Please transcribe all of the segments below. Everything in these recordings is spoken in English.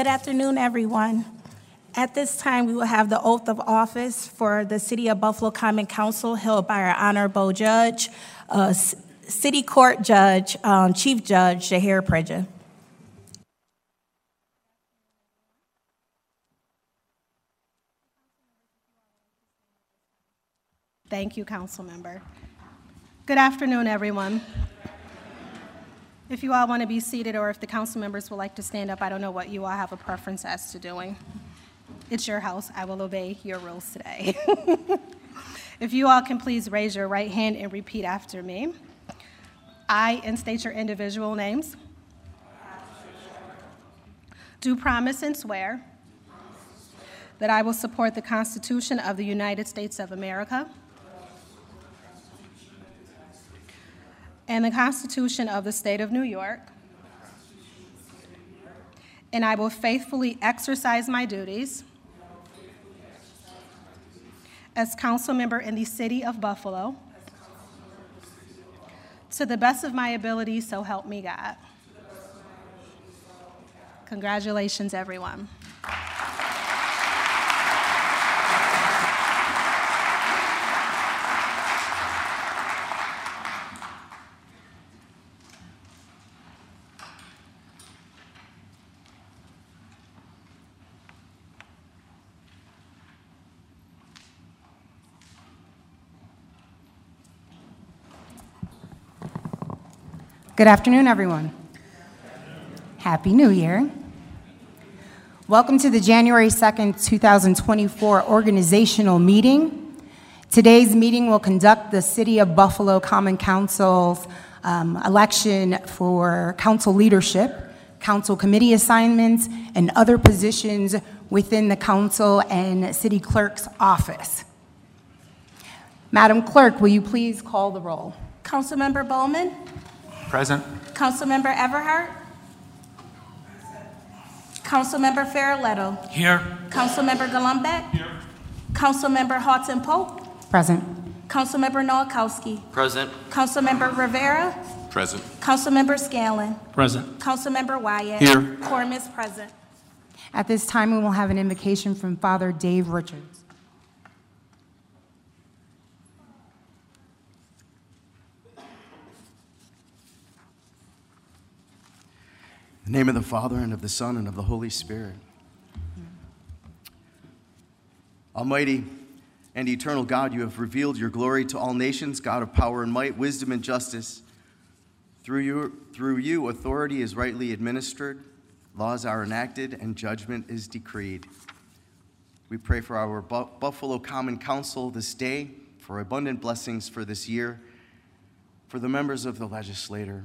Good afternoon, everyone. At this time, we will have the oath of office for the City of Buffalo Common Council held by our honorable judge, uh, City Court Judge, um, Chief Judge Shahir Preja. Thank you, Council Member. Good afternoon, everyone. If you all want to be seated or if the council members would like to stand up, I don't know what you all have a preference as to doing. It's your house. I will obey your rules today. if you all can please raise your right hand and repeat after me. I, and state your individual names, do promise and swear that I will support the Constitution of the United States of America and the Constitution of the State of New York, and I will faithfully exercise my duties as council member in the city of Buffalo to the best of my ability, so help me God. Congratulations, everyone. Good afternoon, everyone. Happy New Year. Welcome to the January 2nd, 2024 organizational meeting. Today's meeting will conduct the City of Buffalo Common Council's um, election for council leadership, council committee assignments, and other positions within the council and city clerk's office. Madam Clerk, will you please call the roll? Councilmember Bollman, Present. Councilmember Everhart, Present. Councilmember Feroleto, Here. Councilmember Golombek, Here. Councilmember Halton Pope, Present. Councilmember Nowakowski, Present. Councilmember Rivera, Present. Councilmember Scanlon, Present. Councilmember Wyatt. Here. Quorum is present. At this time, we will have an invocation from Father Dave Richards. The name of the Father, and of the Son, and of the Holy Spirit. Almighty and eternal God, you have revealed your glory to all nations, God of power and might, wisdom and justice. Through you, through you authority is rightly administered, laws are enacted, and judgment is decreed. We pray for our Bu- Buffalo Common Council this day, for abundant blessings for this year, for the members of the legislature,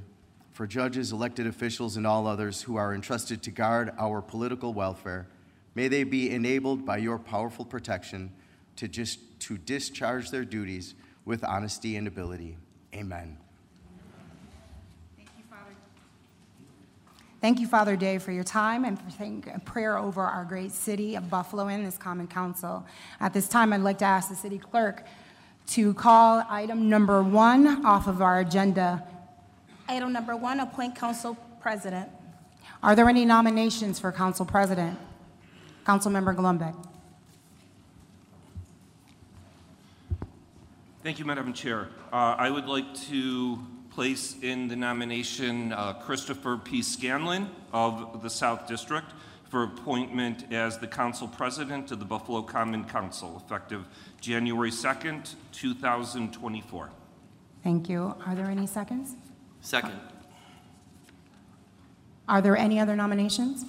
for judges, elected officials, and all others who are entrusted to guard our political welfare. May they be enabled by your powerful protection to, just, to discharge their duties with honesty and ability. Amen. Thank you, Father Thank you, Father Dave, for your time and for thank, prayer over our great city of Buffalo and this Common Council. At this time, I'd like to ask the city clerk to call item number one off of our agenda. Item number one, appoint council president. Are there any nominations for council president? Councilmember Golombek. Thank you, Madam Chair. Uh, I would like to place in the nomination uh, Christopher P. Scanlon of the South District for appointment as the council president of the Buffalo Common Council, effective January 2nd, 2024. Thank you. Are there any seconds? Second. Are there any other nominations?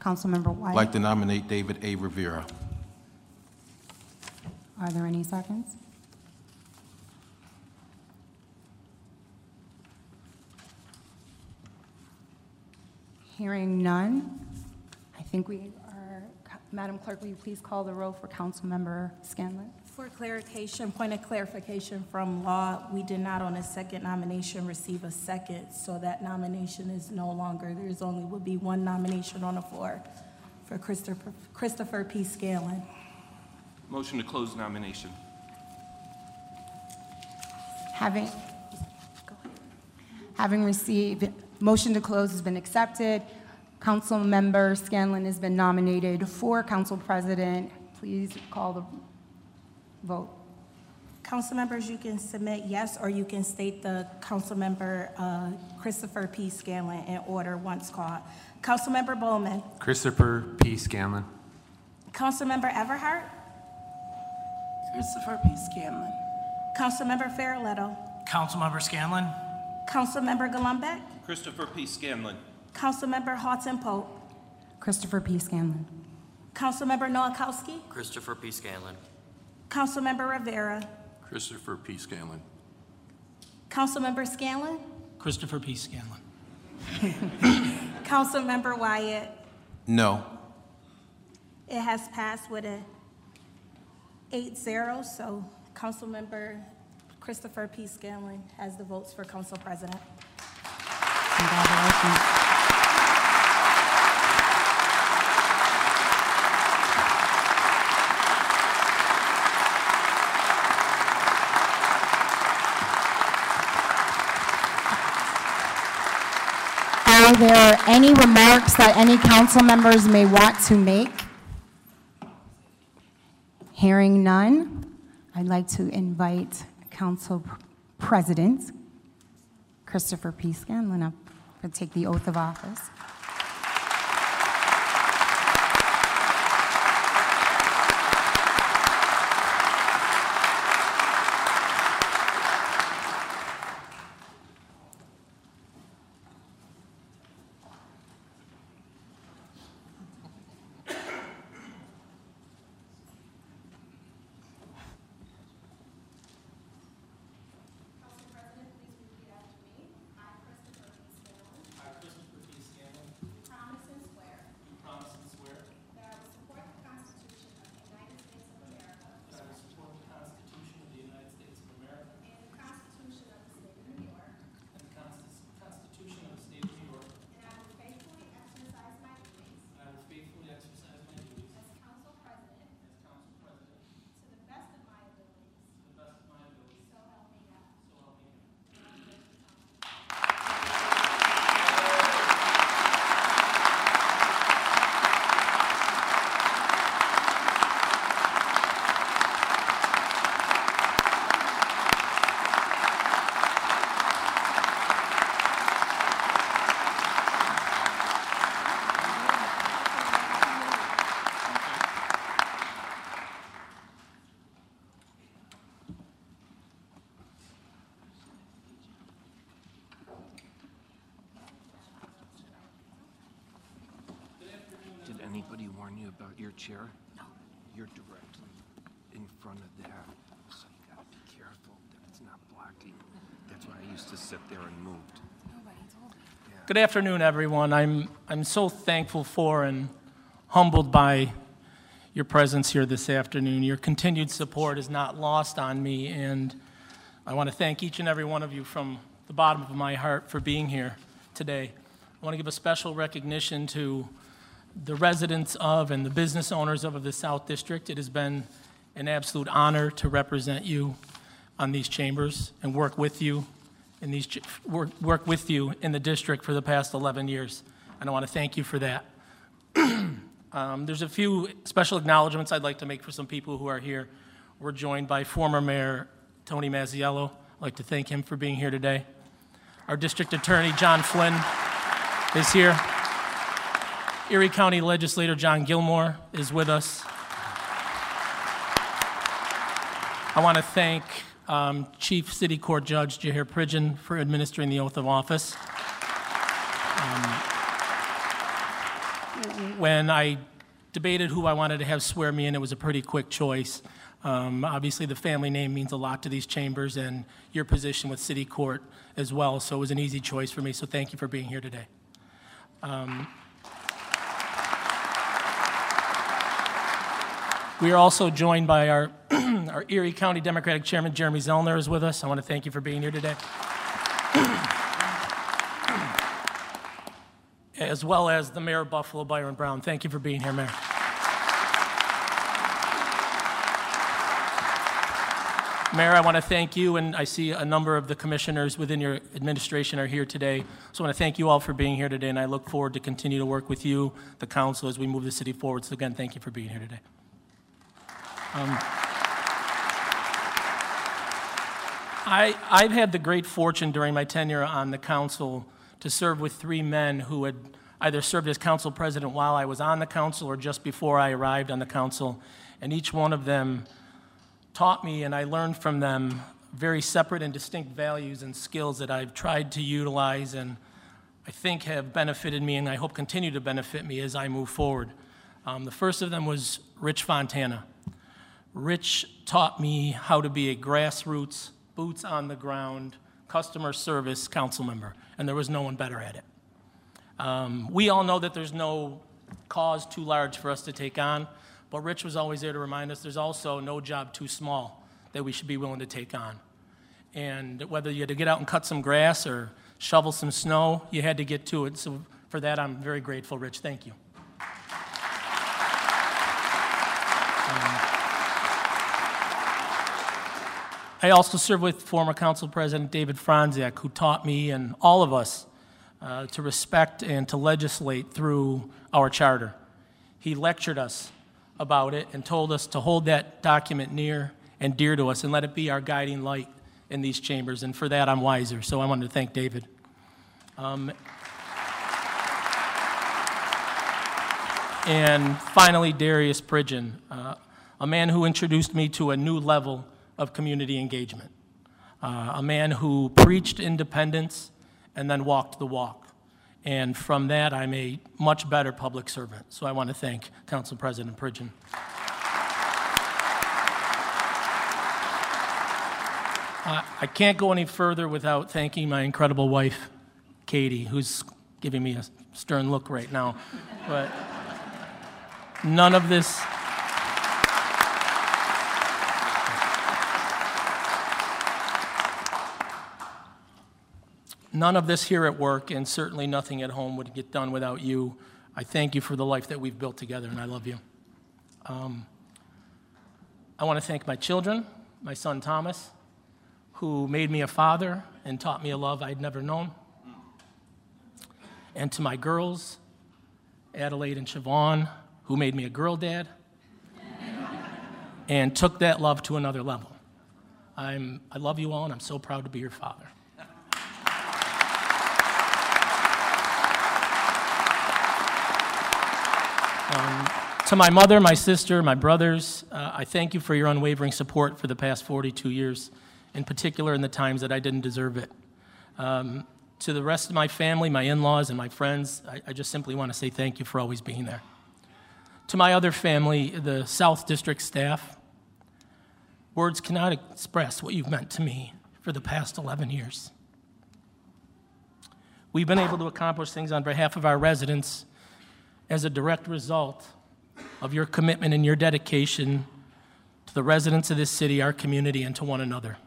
Councilmember Wyatt? I'd like to nominate David A. Rivera. Are there any seconds? Hearing none, I think we are, Madam Clerk, will you please call the roll for Councilmember Scanlon? For clarification, point of clarification from law, we did not on a second nomination receive a second, so that nomination is no longer, there's only, will be one nomination on the floor for Christopher, Christopher P. Scanlon. Motion to close nomination. Having, having received, motion to close has been accepted. Council member Scanlon has been nominated for council president. Please call the vote. Council members, you can submit yes, or you can state the council member uh, Christopher P. Scanlon in order once called. Council member Bollman, Christopher P. Scanlon. Council member Everhart, Christopher P. Scanlon. Council Councilmember Feroleto, Councilmember Scanlon. Council member Golombek, Christopher P. Scanlon. Councilmember Halton Pope, Christopher P. Scanlon. Council member Nowakowski, Christopher P. Scanlon. Councilmember Rivera, Christopher P. Scanlon. Councilmember Scanlon, Christopher P. Scanlon. Councilmember Wyatt. No. It has passed with a 8-0, so Councilmember Christopher P. Scanlon has the votes for council president. Congratulations. Are there any remarks that any council members may want to make? Hearing none, I'd like to invite Council President Christopher P. Scanlon up to take the oath of office. I, Christopher P. Scanlon. Promise and swear Do promise and swear that I will support the Constitution of the United States of America that I will support the Constitution of the United States of America and the Constitution of the State of New York, and the Constis- Constitution of the State of New York, and I will faithfully exercise my duties and I will faithfully exercise my duties as Council President as Council President to the best of my abilities, to the best of my ability, so help me God. so help me God. Did anybody warn you about your chair? No. You're directly in front of that, so you gotta be careful that it's not blocking. That's why I used to sit there and moved. Good afternoon, everyone. I'm, I'm so thankful for and humbled by your presence here this afternoon. Your continued support is not lost on me, and I want to thank each and every one of you from the bottom of my heart for being here today. I want to give a special recognition to the residents of and the business owners of the South District. It has been an absolute honor to represent you on these chambers and work with you in these, work, work with you in the district for the past 11 years. And I want to thank you for that. Um, There's a few special acknowledgments I'd like to make for some people who are here. We're joined by former Mayor Tony Masiello, I'd like to thank him for being here today. Our District Attorney, John Flynn, is here. Erie County Legislator John Gilmour is with us. I want to thank um, Chief City Court Judge Jahir Pridgen for administering the oath of office. Um, when I debated who I wanted to have swear me in, it was a pretty quick choice. Um, obviously, the family name means a lot to these chambers and your position with City Court as well, so it was an easy choice for me. So thank you for being here today. We are also joined by our, our Erie County Democratic Chairman, Jeremy Zellner, is with us. I want to thank you for being here today. as well as the Mayor of Buffalo, Byron Brown. Thank you for being here, Mayor. Mayor, I want to thank you, and I see a number of the commissioners within your administration are here today. So I want to thank you all for being here today, and I look forward to continue to work with you, the council, as we move the city forward. So again, thank you for being here today. Um, I, I've had the great fortune during my tenure on the council to serve with three men who had either served as council president while I was on the council or just before I arrived on the council. And each one of them taught me, and I learned from them very separate and distinct values and skills that I've tried to utilize and I think have benefited me and I hope continue to benefit me as I move forward. Um, the first of them was Rich Fontana. Rich taught me how to be a grassroots, boots on the ground, customer service council member, and there was no one better at it. Um, we all know that there's no cause too large for us to take on, but Rich was always there to remind us there's also no job too small that we should be willing to take on. And whether you had to get out and cut some grass or shovel some snow, you had to get to it. So for that, I'm very grateful, Rich. Thank you. Um, I also served with former Council President David Franczyk, who taught me and all of us uh, to respect and to legislate through our charter. He lectured us about it and told us to hold that document near and dear to us and let it be our guiding light in these chambers. And for that, I'm wiser. So I wanted to thank David. Um, and finally, Darius Pridgen, uh, a man who introduced me to a new level of community engagement, uh, a man who preached independence and then walked the walk. And from that, I'm a much better public servant. So I want to thank Council President Pridgen. Uh, I can't go any further without thanking my incredible wife, Katie, who's giving me a stern look right now. But none of this. None of this here at work, and certainly nothing at home, would get done without you. I thank you for the life that we've built together, and I love you. Um, I want to thank my children, my son Thomas, who made me a father and taught me a love I'd never known. And to my girls, Adelaide and Siobhan, who made me a girl dad and took that love to another level. I'm, I love you all, and I'm so proud to be your father. Um, to my mother, my sister, my brothers, uh, I thank you for your unwavering support for the past 42 years, in particular in the times that I didn't deserve it. Um, to the rest of my family, my in laws, and my friends, I, I just simply want to say thank you for always being there. To my other family, the South District staff, words cannot express what you've meant to me for the past 11 years. We've been able to accomplish things on behalf of our residents as a direct result of your commitment and your dedication to the residents of this city, our community, and to one another.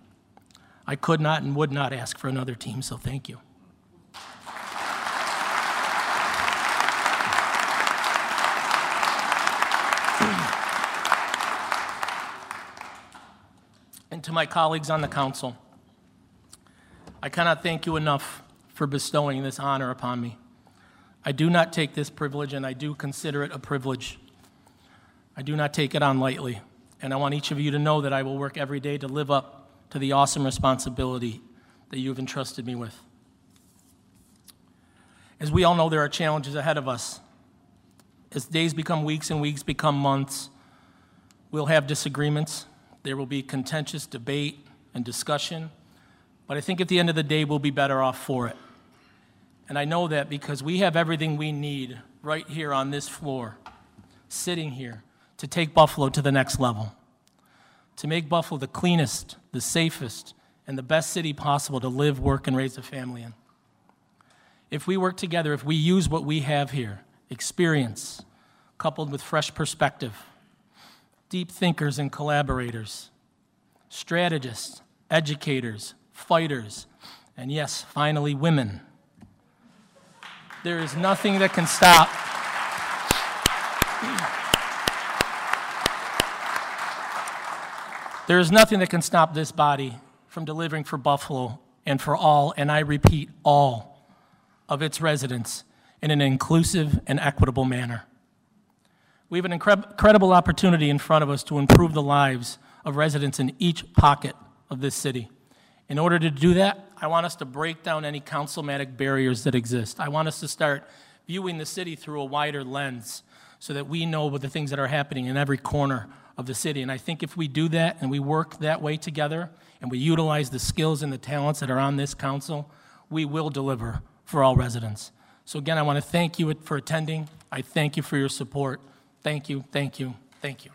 I could not and would not ask for another team, so thank you. and to my colleagues on the council, I cannot thank you enough for bestowing this honor upon me. I do not take this privilege, and I do consider it a privilege. I do not take it on lightly, and I want each of you to know that I will work every day to live up to the awesome responsibility that you've entrusted me with. As we all know, there are challenges ahead of us. As days become weeks and weeks become months, we'll have disagreements. There will be contentious debate and discussion. But I think at the end of the day, we'll be better off for it. And I know that because we have everything we need right here on this floor, sitting here, to take Buffalo to the next level, to make Buffalo the cleanest, the safest, and the best city possible to live, work, and raise a family in. If we work together, if we use what we have here experience, coupled with fresh perspective, deep thinkers and collaborators, strategists, educators, fighters, and yes, finally, women. There is nothing that can stop. There is nothing that can stop this body from delivering for Buffalo and for all, and I repeat, all of its residents in an inclusive and equitable manner. We have an incre- incredible opportunity in front of us to improve the lives of residents in each pocket of this city. In order to do that, I want us to break down any councilmatic barriers that exist. I want us to start viewing the city through a wider lens so that we know what the things that are happening in every corner of the city. And I think if we do that and we work that way together and we utilize the skills and the talents that are on this council, we will deliver for all residents. So again, I want to thank you for attending. I thank you for your support. Thank you, thank you, thank you.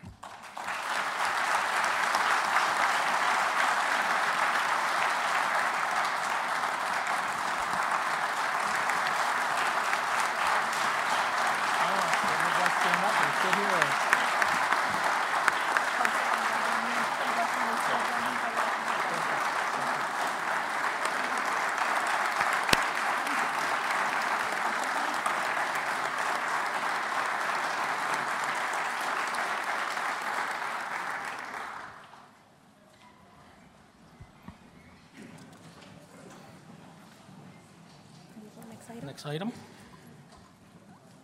Next item.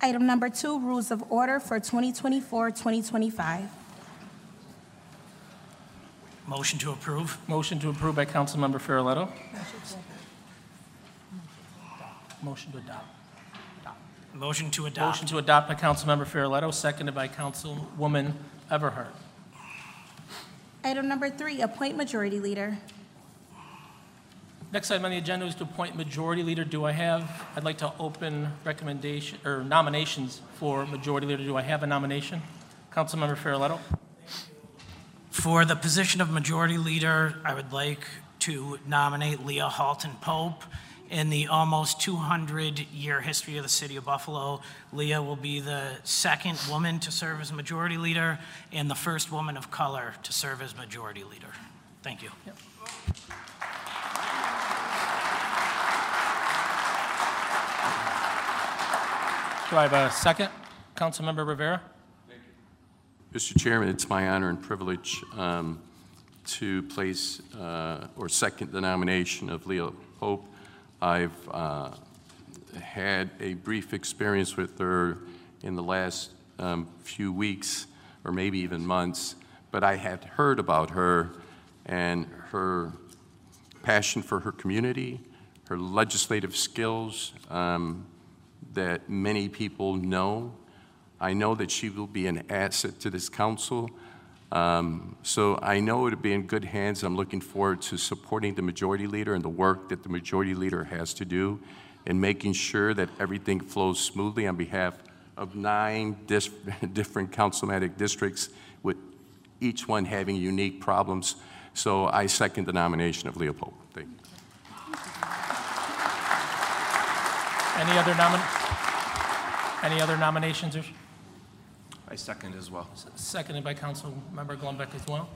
Item number two, rules of order for 2024-2025. Motion to approve. Motion to approve by Councilmember Feroleto. Motion to adopt. Motion to adopt. Motion to adopt by Councilmember Feroleto, seconded by Councilwoman Everhart. Item number three, appoint majority leader. Next item on the agenda is to appoint majority leader. Do I have, I'd like to open recommendation, or nominations for majority leader. Do I have a nomination? Councilmember Feroleto? For the position of majority leader, I would like to nominate Leah Halton Pope. In the almost 200-year history of the city of Buffalo, Leah will be the second woman to serve as majority leader and the first woman of color to serve as majority leader. Thank you. Do I have a second? Councilmember Rivera? Thank you. Mr. Chairman, it's my honor and privilege um, to place uh, or second the nomination of Leo Pope. I've uh, had a brief experience with her in the last um, few weeks or maybe even months, but I had heard about her and her passion for her community, her legislative skills um, that many people know. I know that she will be an asset to this council. Um, so I know it'll be in good hands. I'm looking forward to supporting the majority leader and the work that the majority leader has to do in making sure that everything flows smoothly on behalf of nine dis- different councilmatic districts, with each one having unique problems. So I second the nomination of Leopold. Thank you. Any other nomin, any other nominations? or- I second as well. Seconded by Councilmember Golombek as well.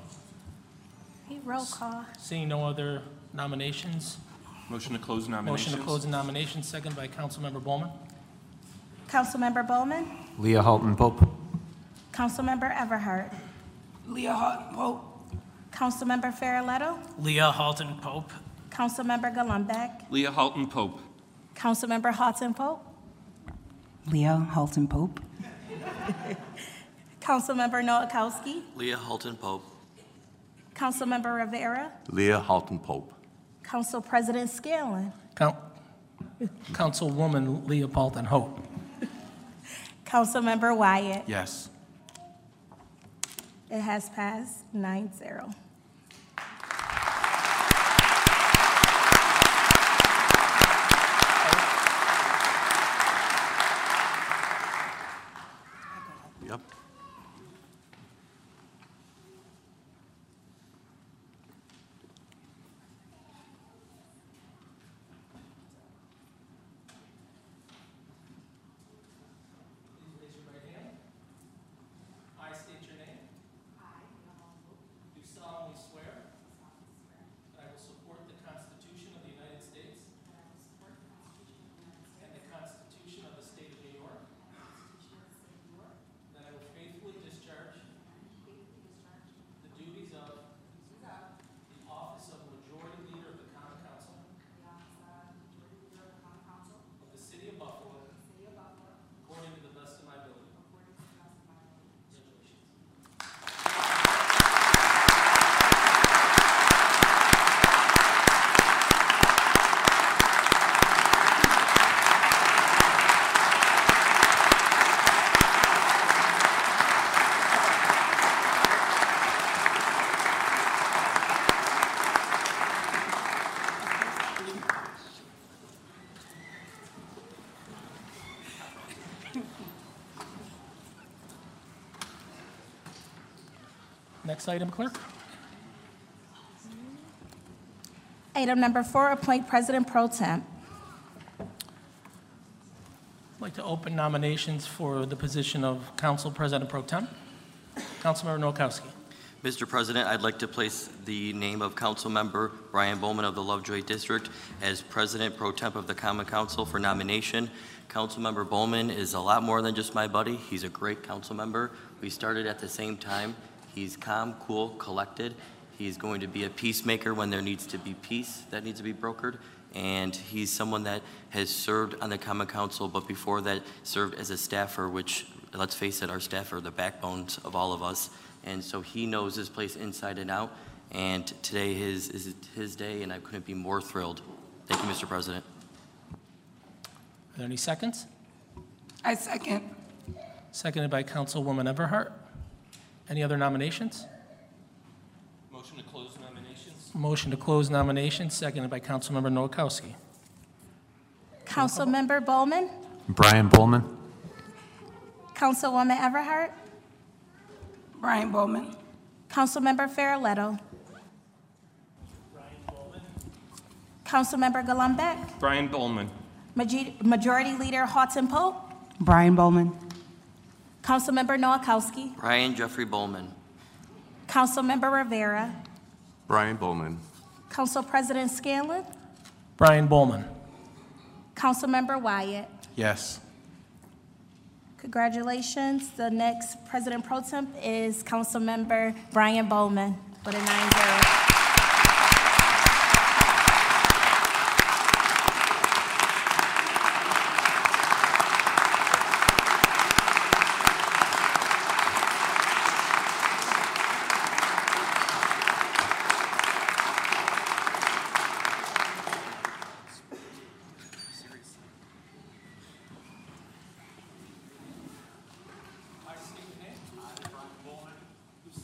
Okay, Roll call. Seeing no other nominations, Motion to close nominations. motion to close the nominations, seconded by Councilmember Bollman. Councilmember Bollman. Leah Halton Pope. Councilmember Everhart. Leah Halton Pope. Councilmember Feroleto. Leah Halton Pope. Councilmember Golombek. Leah Halton Pope. Councilmember Halton Pope. Leah Halton Pope. Councilmember Nowakowski. Leah Halton Pope. Councilmember Rivera. Leah Halton Pope. Council President Scanlon. Count, Councilwoman Leopold and Hope. Councilmember Wyatt. Yes. It has passed 9 0. Next item, clerk. Item number four, appoint President Pro Temp. I'd like to open nominations for the position of Council President Pro Tem. Councilmember Nowakowski. Mr. President, I'd like to place the name of Councilmember Brian Bollman of the Lovejoy District as President Pro Temp of the Common Council for nomination. Councilmember Bollman is a lot more than just my buddy. He's a great council member. We started at the same time. He's calm, cool, collected. He's going to be a peacemaker when there needs to be peace that needs to be brokered. And he's someone that has served on the Common Council, but before that, served as a staffer, which, let's face it, our staff are the backbones of all of us. And so he knows this place inside and out. And today is, is his day, and I couldn't be more thrilled. Thank you, Mr. President. Are there any seconds? I second. Seconded by Councilwoman Everhart. Any other nominations? Motion to close nominations? Motion to close nominations, seconded by Councilmember Nowakowski. Councilmember Bollman, Brian Bollman. Councilwoman Everhart, Brian Bollman. Councilmember Feroleto. Brian Bollman? Councilmember Golombek, Brian Bollman. Maji- Majority Leader Halton Pope, Brian Bollman. Councilmember Nowakowski, Brian Jeffrey Bollman. Councilmember Rivera, Brian Bollman. Council President Scanlon, Brian Bollman. Councilmember Wyatt. Yes. Congratulations. The next President Pro Temp is Councilmember Brian Bollman with a 9-0.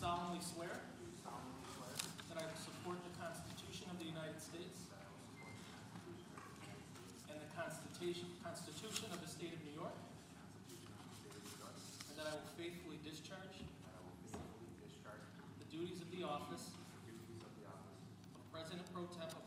Solemnly swear. That I will support the Constitution of the United States. And the Constitution, of the State of New York. And that I will faithfully discharge. The duties of the office. Of President Pro Tem of the, of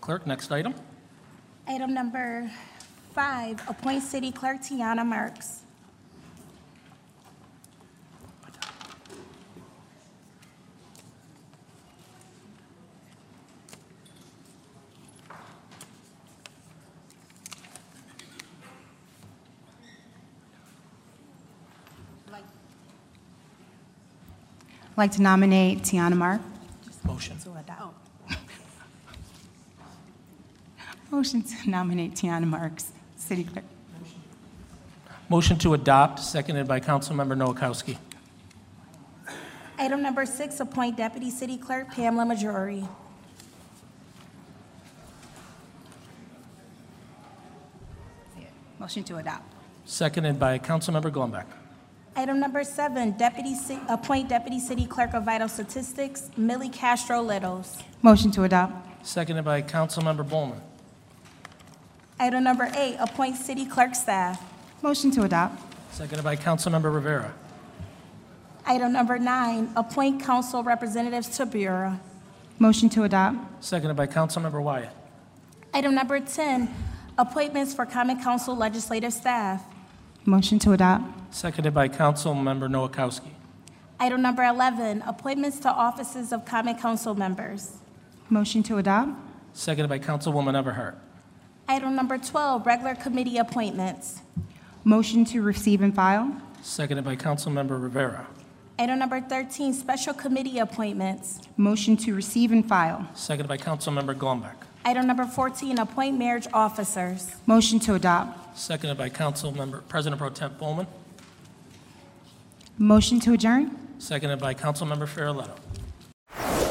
Clerk, next item. Item number five, appoint City Clerk Tiana Marks. I'd like to nominate Tiana Marks. Motion to nominate Tiana Marks, city clerk. Motion to adopt, seconded by Councilmember Nowakowski. Item number six, appoint Deputy City Clerk Pamela Majori. Motion to adopt. Seconded by Councilmember Golombek. Item number seven, Deputy, Ci- appoint Deputy City Clerk of Vital Statistics Millie Castro Littles. Motion to adopt. Seconded by Councilmember Bollman. Item number eight, appoint City Clerk Staff. Motion to adopt. Seconded by Councilmember Rivera. Item number nine, appoint Council Representatives to Bureau. Motion to adopt. Seconded by Councilmember Wyatt. Item number 10, appointments for Common Council Legislative Staff. Motion to adopt. Seconded by Councilmember Nowakowski. Item number 11, appointments to offices of Common Council members. Motion to adopt. Seconded by Councilwoman Everhart. Item number 12, regular committee appointments. Motion to receive and file. Seconded by Councilmember Rivera. Item number 13, special committee appointments. Motion to receive and file. Seconded by Councilmember Golombek. Item number 14, appoint marriage officers. Motion to adopt. Seconded by Councilmember President Pro Temp Bollman. Motion to adjourn. Seconded by Councilmember Feroleto.